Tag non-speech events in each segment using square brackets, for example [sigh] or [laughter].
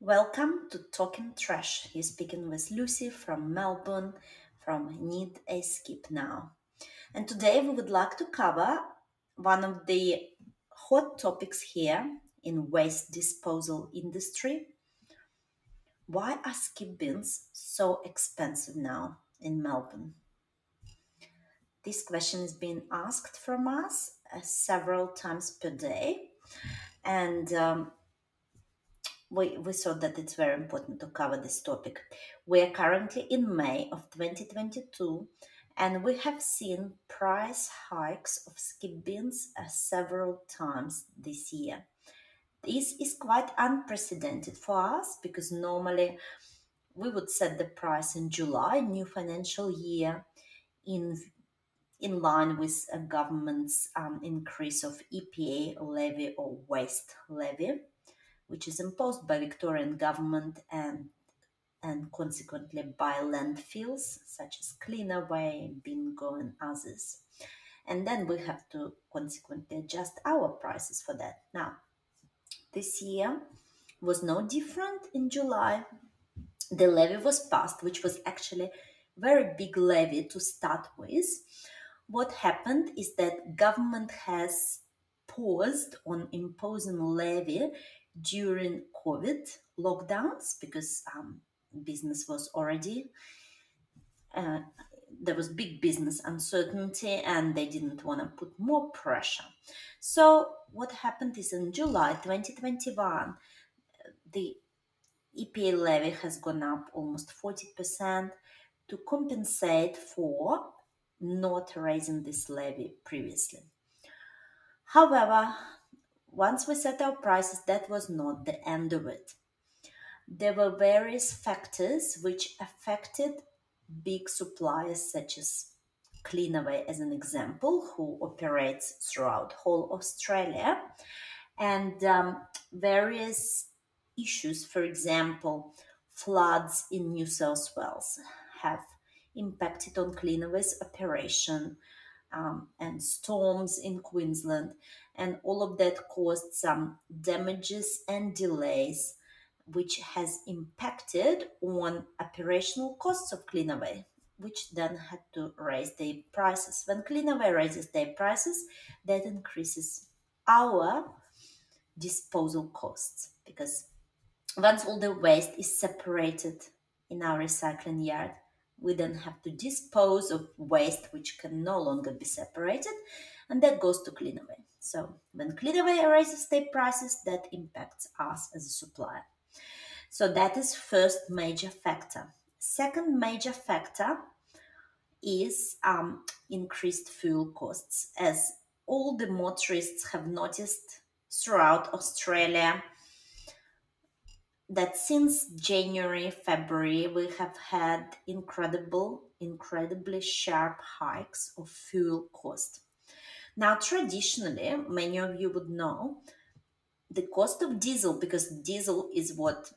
Welcome to Talking Trash. You're speaking with Lucy from Melbourne from Need a Skip Now. And today we would like to cover one of the hot topics here in waste disposal industry. Why are skip bins so expensive now in Melbourne? This question is being asked from us uh, several times per day. And um, we, we thought that it's very important to cover this topic. We are currently in May of 2022 and we have seen price hikes of skip bins uh, several times this year. This is quite unprecedented for us because normally we would set the price in July, new financial year, in in line with a government's um, increase of EPA levy or waste levy which is imposed by Victorian government and and consequently by landfills such as Cleanaway, Bingo, and others. And then we have to consequently adjust our prices for that. Now, this year was no different in July. The levy was passed, which was actually very big levy to start with. What happened is that government has paused on imposing levy during COVID lockdowns because um, business was already uh, there was big business uncertainty and they didn't want to put more pressure. So what happened is in July 2021, the EPA levy has gone up almost 40% to compensate for not raising this levy previously. However, once we set our prices, that was not the end of it. There were various factors which affected big suppliers such as Cleanaway as an example, who operates throughout whole Australia, and um, various issues, for example, floods in New South Wales have impacted on Cleanaway's operation um, and storms in Queensland and all of that caused some damages and delays which has impacted on operational costs of cleanaway which then had to raise their prices. When cleanaway raises their prices that increases our disposal costs because once all the waste is separated in our recycling yard we then have to dispose of waste which can no longer be separated and that goes to cleanaway so when Cleanaway raises their prices, that impacts us as a supplier. So that is first major factor. Second major factor is um, increased fuel costs, as all the motorists have noticed throughout Australia that since January, February, we have had incredible, incredibly sharp hikes of fuel cost. Now, traditionally, many of you would know the cost of diesel, because diesel is what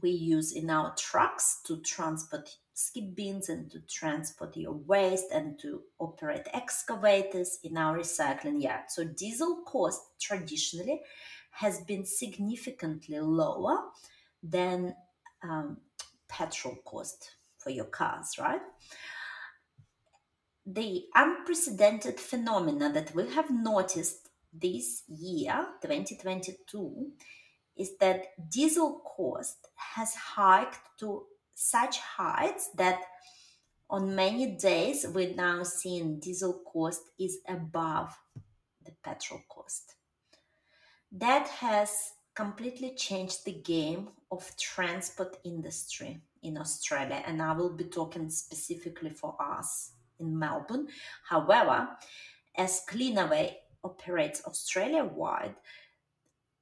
we use in our trucks to transport skip bins and to transport your waste and to operate excavators in our recycling yard. So, diesel cost traditionally has been significantly lower than um, petrol cost for your cars, right? the unprecedented phenomena that we have noticed this year, 2022, is that diesel cost has hiked to such heights that on many days we're now seeing diesel cost is above the petrol cost. That has completely changed the game of transport industry in Australia and I will be talking specifically for us in Melbourne. However, as Cleanaway operates Australia wide,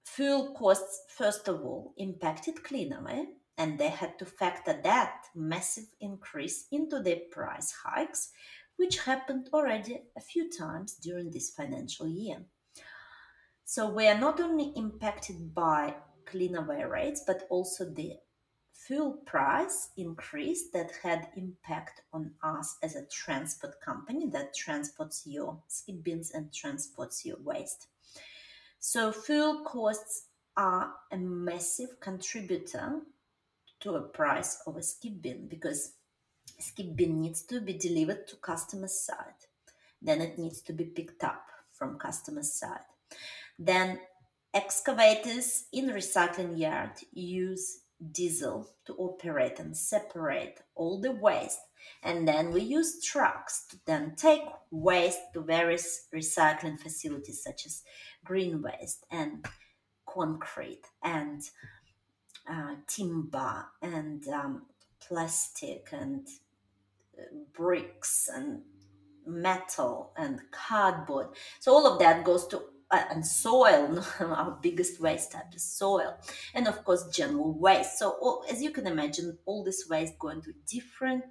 fuel costs, first of all, impacted Cleanaway, and they had to factor that massive increase into their price hikes, which happened already a few times during this financial year. So we are not only impacted by Cleanaway rates, but also the fuel price increase that had impact on us as a transport company that transports your skip bins and transports your waste. So fuel costs are a massive contributor to a price of a skip bin because skip bin needs to be delivered to customer's side. Then it needs to be picked up from customer's side. Then excavators in recycling yard use diesel to operate and separate all the waste and then we use trucks to then take waste to various recycling facilities such as green waste and concrete and uh, timber and um, plastic and uh, bricks and metal and cardboard. So all of that goes to Uh, and soil. [laughs] our biggest waste type is soil, and of course general waste. So as you can imagine, all this waste going to different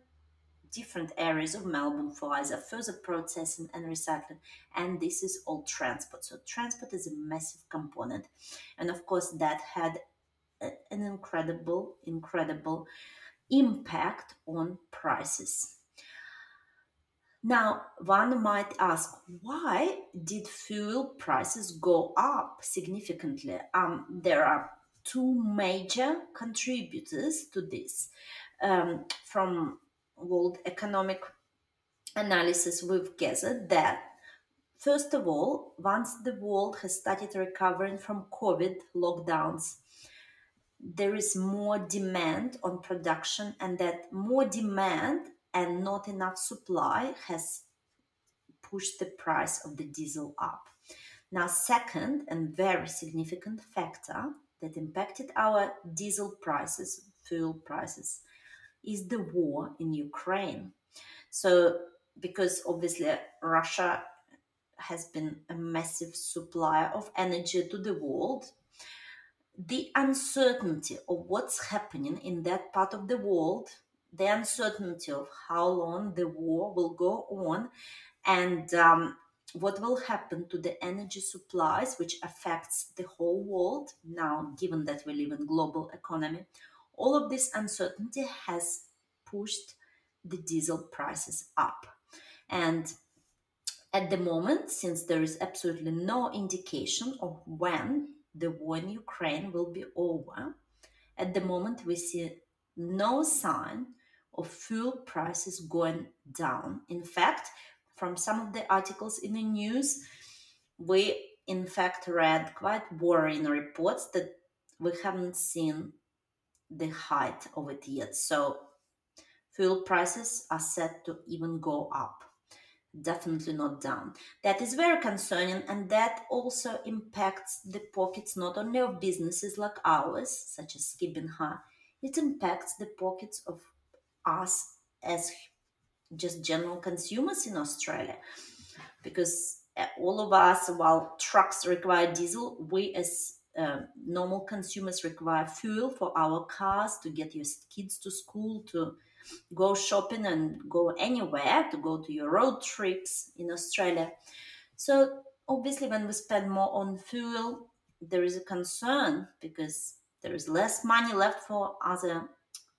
different areas of Melbourne for either further processing and recycling, and this is all transport. So transport is a massive component, and of course that had an incredible, incredible impact on prices. Now, one might ask, why did fuel prices go up significantly? Um, there are two major contributors to this. Um, from World Economic Analysis, we've gathered that First of all, once the world has started recovering from COVID lockdowns, there is more demand on production, and that more demand and not enough supply has pushed the price of the diesel up. Now, second and very significant factor that impacted our diesel prices, fuel prices, is the war in Ukraine. So, because obviously Russia has been a massive supplier of energy to the world, the uncertainty of what's happening in that part of the world the uncertainty of how long the war will go on and um, what will happen to the energy supplies which affects the whole world now given that we live in global economy. All of this uncertainty has pushed the diesel prices up. And at the moment since there is absolutely no indication of when the war in ukraine will be over at the moment we see no sign of fuel prices going down. In fact, from some of the articles in the news, we in fact read quite worrying reports that we haven't seen the height of it yet. So fuel prices are set to even go up, definitely not down. That is very concerning, and that also impacts the pockets not only of businesses like ours, such as Skip Bin it impacts the pockets of us as just general consumers in Australia because uh, all of us, while trucks require diesel, we as uh, normal consumers require fuel for our cars to get your kids to school, to go shopping and go anywhere, to go to your road trips in Australia. So, obviously, when we spend more on fuel, there is a concern because there is less money left for other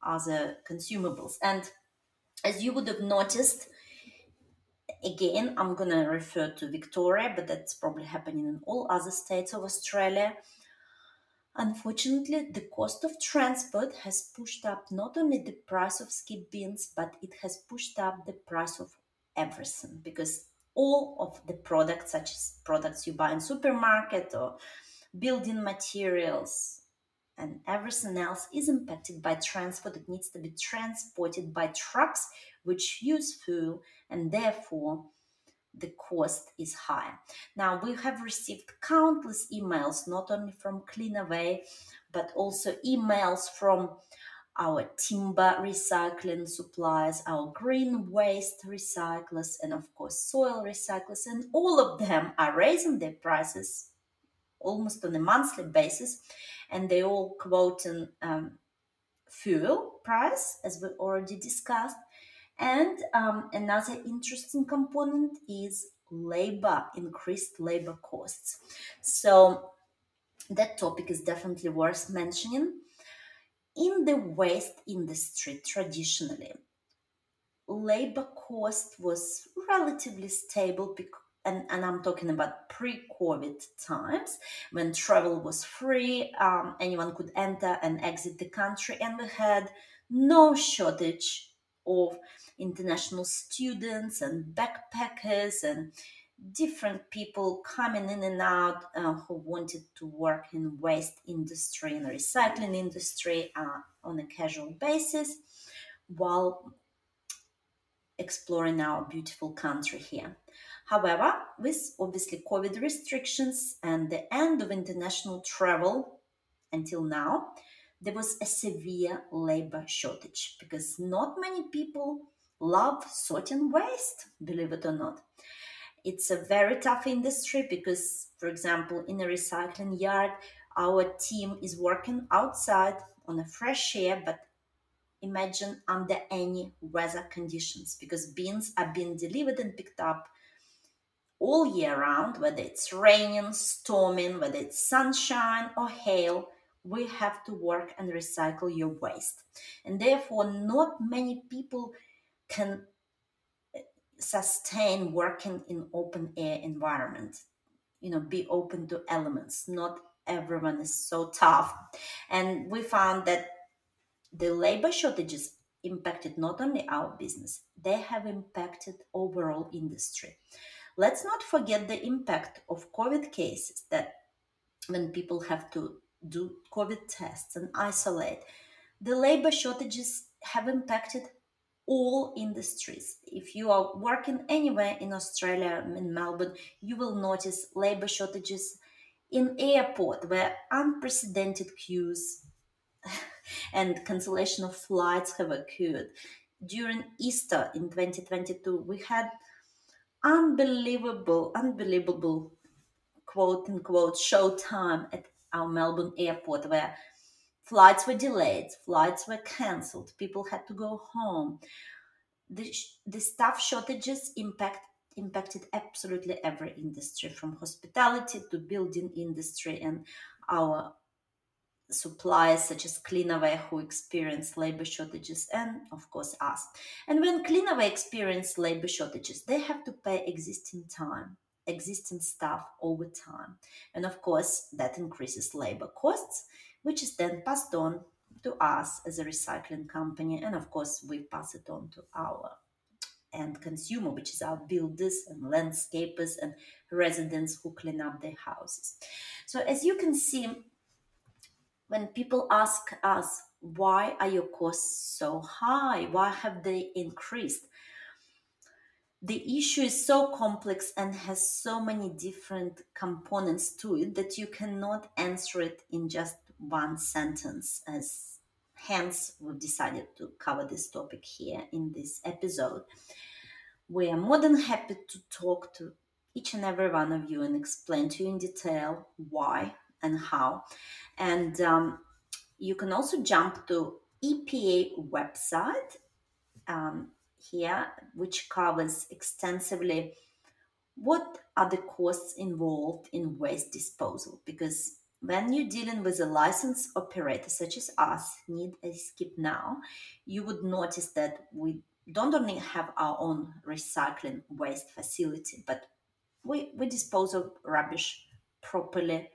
other consumables. And as you would have noticed, again, I'm going to refer to Victoria, but that's probably happening in all other states of Australia. Unfortunately, the cost of transport has pushed up not only the price of skip bins, but it has pushed up the price of everything because all of the products, such as products you buy in supermarket or building materials, and everything else is impacted by transport. It needs to be transported by trucks which use fuel and therefore the cost is high. Now we have received countless emails not only from Cleanaway but also emails from our timber recycling suppliers, our green waste recyclers, and of course soil recyclers, and all of them are raising their prices almost on a monthly basis and they all quote um, fuel price, as we already discussed. And um, another interesting component is labor, increased labor costs. So that topic is definitely worth mentioning. In the waste industry, traditionally, labor cost was relatively stable and, and I'm talking about pre COVID times when travel was free, um, anyone could enter and exit the country, and we had no shortage of international students and backpackers and different people coming in and out uh, who wanted to work in waste industry and recycling industry uh, on a casual basis while exploring our beautiful country here. However, with obviously COVID restrictions and the end of international travel until now, there was a severe labor shortage because not many people love sorting waste, believe it or not. It's a very tough industry because, for example, in a recycling yard, our team is working outside on a fresh air, but imagine under any weather conditions because bins are being delivered and picked up all year round, whether it's raining, storming, whether it's sunshine or hail, we have to work and recycle your waste. And therefore, not many people can eh, sustain working in open air environment you know be open to elements. Not everyone is so tough. And we found that the labor shortages impacted not only our business they have impacted overall industry let's not forget the impact of covid cases that when people have to do covid tests and isolate the labor shortages have impacted all industries. If you are working anywhere in Australia, in Melbourne, you will notice labor shortages in airport where unprecedented queues [laughs] and cancellation of flights have occurred. During Easter in 2022, we had unbelievable, unbelievable quote unquote show time at our Melbourne airport where flights were delayed, flights were cancelled, people had to go home. The, the staff shortages impact impacted absolutely every industry from hospitality to building industry and our suppliers such as Cleanaway who experience labor shortages and of course us. And when Cleanaway experienced labor shortages, they have to pay existing time, existing staff over time. And of course that increases labor costs which is then passed on to us as a recycling company. And of course, we pass it on to our end consumer, which is our builders and landscapers and residents who clean up their houses. So, as you can see, when people ask us, why are your costs so high? Why have they increased? the issue is so complex and has so many different components to it that you cannot answer it in just one sentence as hence we've decided to cover this topic here in this episode we are more than happy to talk to each and every one of you and explain to you in detail why and how. And um, you can also jump to epa website um, here which covers extensively what are the costs involved in waste disposal. Because when you're dealing with a licensed operator such as us, Need a Skip Now, you would notice that we don't only have our own recycling waste facility, but we, we dispose of rubbish properly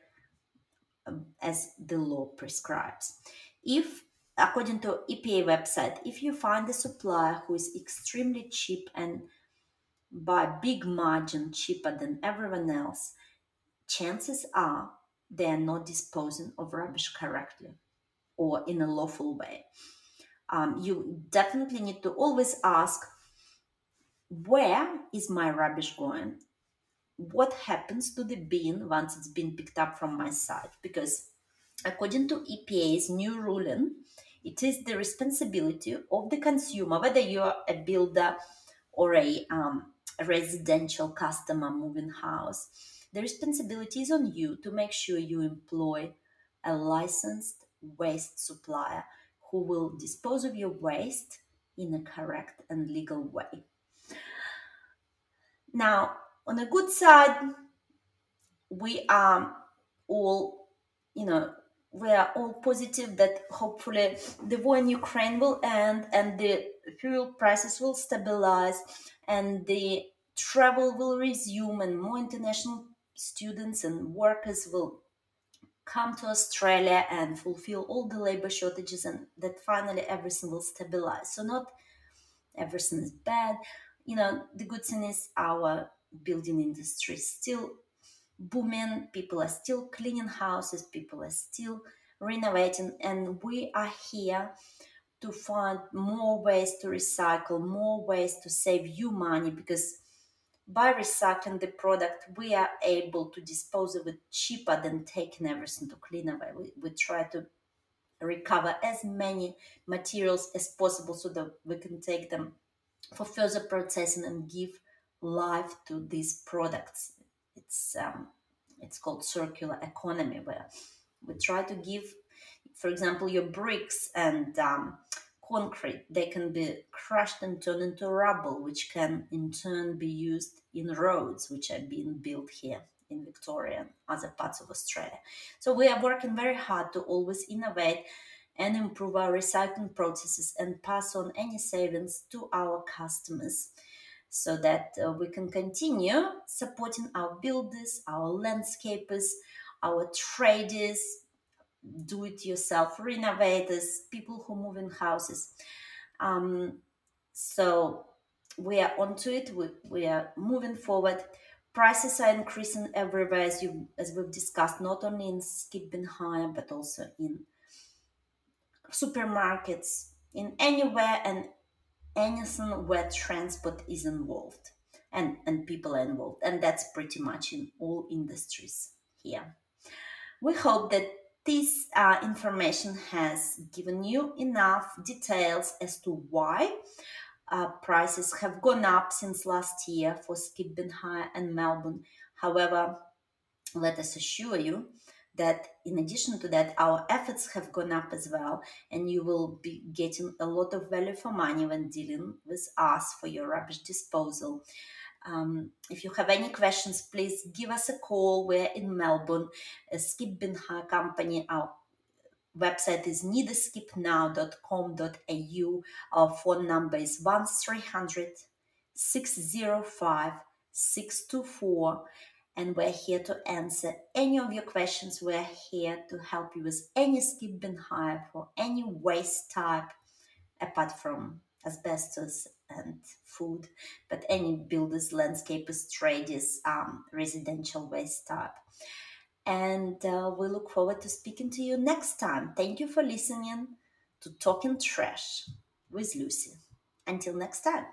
as the law prescribes. If, according to EPA website, if you find a supplier who is extremely cheap and by big margin cheaper than everyone else, chances are they are not disposing of rubbish correctly or in a lawful way. Um, you definitely need to always ask where is my rubbish going? What happens to the bin once it's been picked up from my site? Because according to EPA's new ruling, it is the responsibility of the consumer, whether you're a builder or a, um, residential customer moving house, the responsibility is on you to make sure you employ a licensed waste supplier who will dispose of your waste in a correct and legal way. Now, on the good side, we are all, you know, we are all positive that hopefully the war in Ukraine will end and the fuel prices will stabilize and the travel will resume and more international students and workers will come to Australia and fulfill all the labor shortages and that finally everything will stabilize. So not everything is bad. You know, the good thing is our building industry still booming, people are still cleaning houses, people are still renovating, and we are here to find more ways to recycle, more ways to save you money because by recycling the product, we are able to dispose of it cheaper than taking everything to Cleanaway. We, we try to recover as many materials as possible so that we can take them for further processing and give life to these products. It's um, it's called circular economy where we try to give, for example, your bricks and um, concrete. They can be crushed and turned into rubble, which can in turn be used in roads, which are being built here in Victoria and other parts of Australia. So we are working very hard to always innovate and improve our recycling processes and pass on any savings to our customers so that uh, we can continue supporting our builders, our landscapers, our traders, do it yourself renovators, people who move in houses. Um, so we are onto it. We, we are moving forward. Prices are increasing everywhere, as you as we've discussed, not only in Skip Bin Hire but also in supermarkets, in anywhere and anything where transport is involved and, and people are involved. And that's pretty much in all industries here. We hope that this uh, information has given you enough details as to why uh, prices have gone up since last year for Skip Bin Hire and Melbourne. However, let us assure you that in addition to that, our efforts have gone up as well, and you will be getting a lot of value for money when dealing with us for your rubbish disposal. Um, if you have any questions, please give us a call. We're in Melbourne, a Skip Bin Hire company. Our website is needskipnow.com.au. Our phone number is 1300 605 624 and we're here to answer any of your questions. We're here to help you with any skip bin hire for any waste type, apart from asbestos and food, but any builders, landscapers, traders, um, residential waste type. And uh, we look forward to speaking to you next time. Thank you for listening to Talking Trash with Lucy. Until next time.